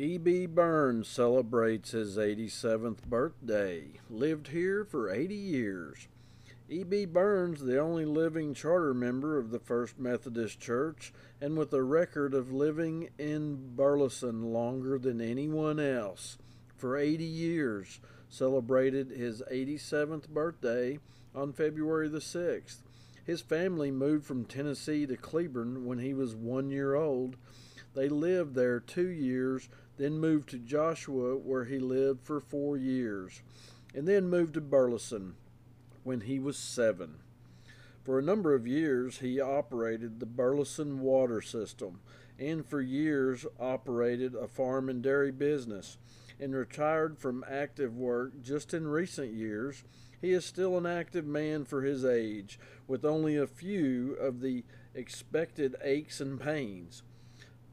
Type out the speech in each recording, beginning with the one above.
E.B. Burns celebrates his 87th birthday. Lived here for 80 years. E.B. Burns, the only living charter member of the First Methodist Church, and with a record of living in Burleson longer than anyone else, for 80 years, celebrated his 87th birthday on February the 6th. His family moved from Tennessee to Cleburne when he was one year old. They lived there two years, then moved to Joshua, where he lived for four years, and then moved to Burleson when he was seven. For a number of years, he operated the Burleson water system and for years operated a farm and dairy business and retired from active work just in recent years. He is still an active man for his age, with only a few of the expected aches and pains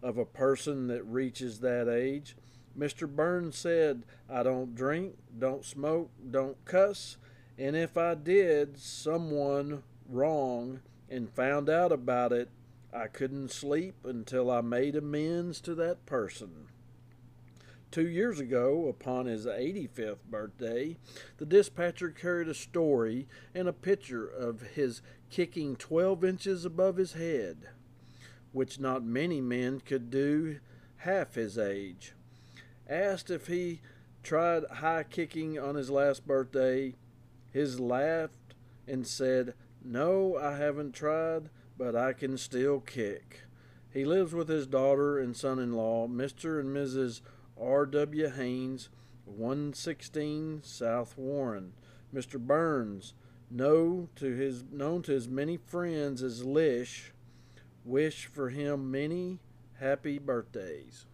of a person that reaches that age. Mr. Burns said, I don't drink, don't smoke, don't cuss, and if I did someone wrong and found out about it, I couldn't sleep until I made amends to that person. Two years ago, upon his 85th birthday, the dispatcher carried a story and a picture of his kicking 12 inches above his head, which not many men could do half his age. Asked if he tried high kicking on his last birthday, his laughed and said, No, I haven't tried, but I can still kick. He lives with his daughter and son in law, Mr. and Mrs. R.W. Haynes, 116 South Warren. Mr. Burns, know to his, known to his many friends as Lish, wish for him many happy birthdays.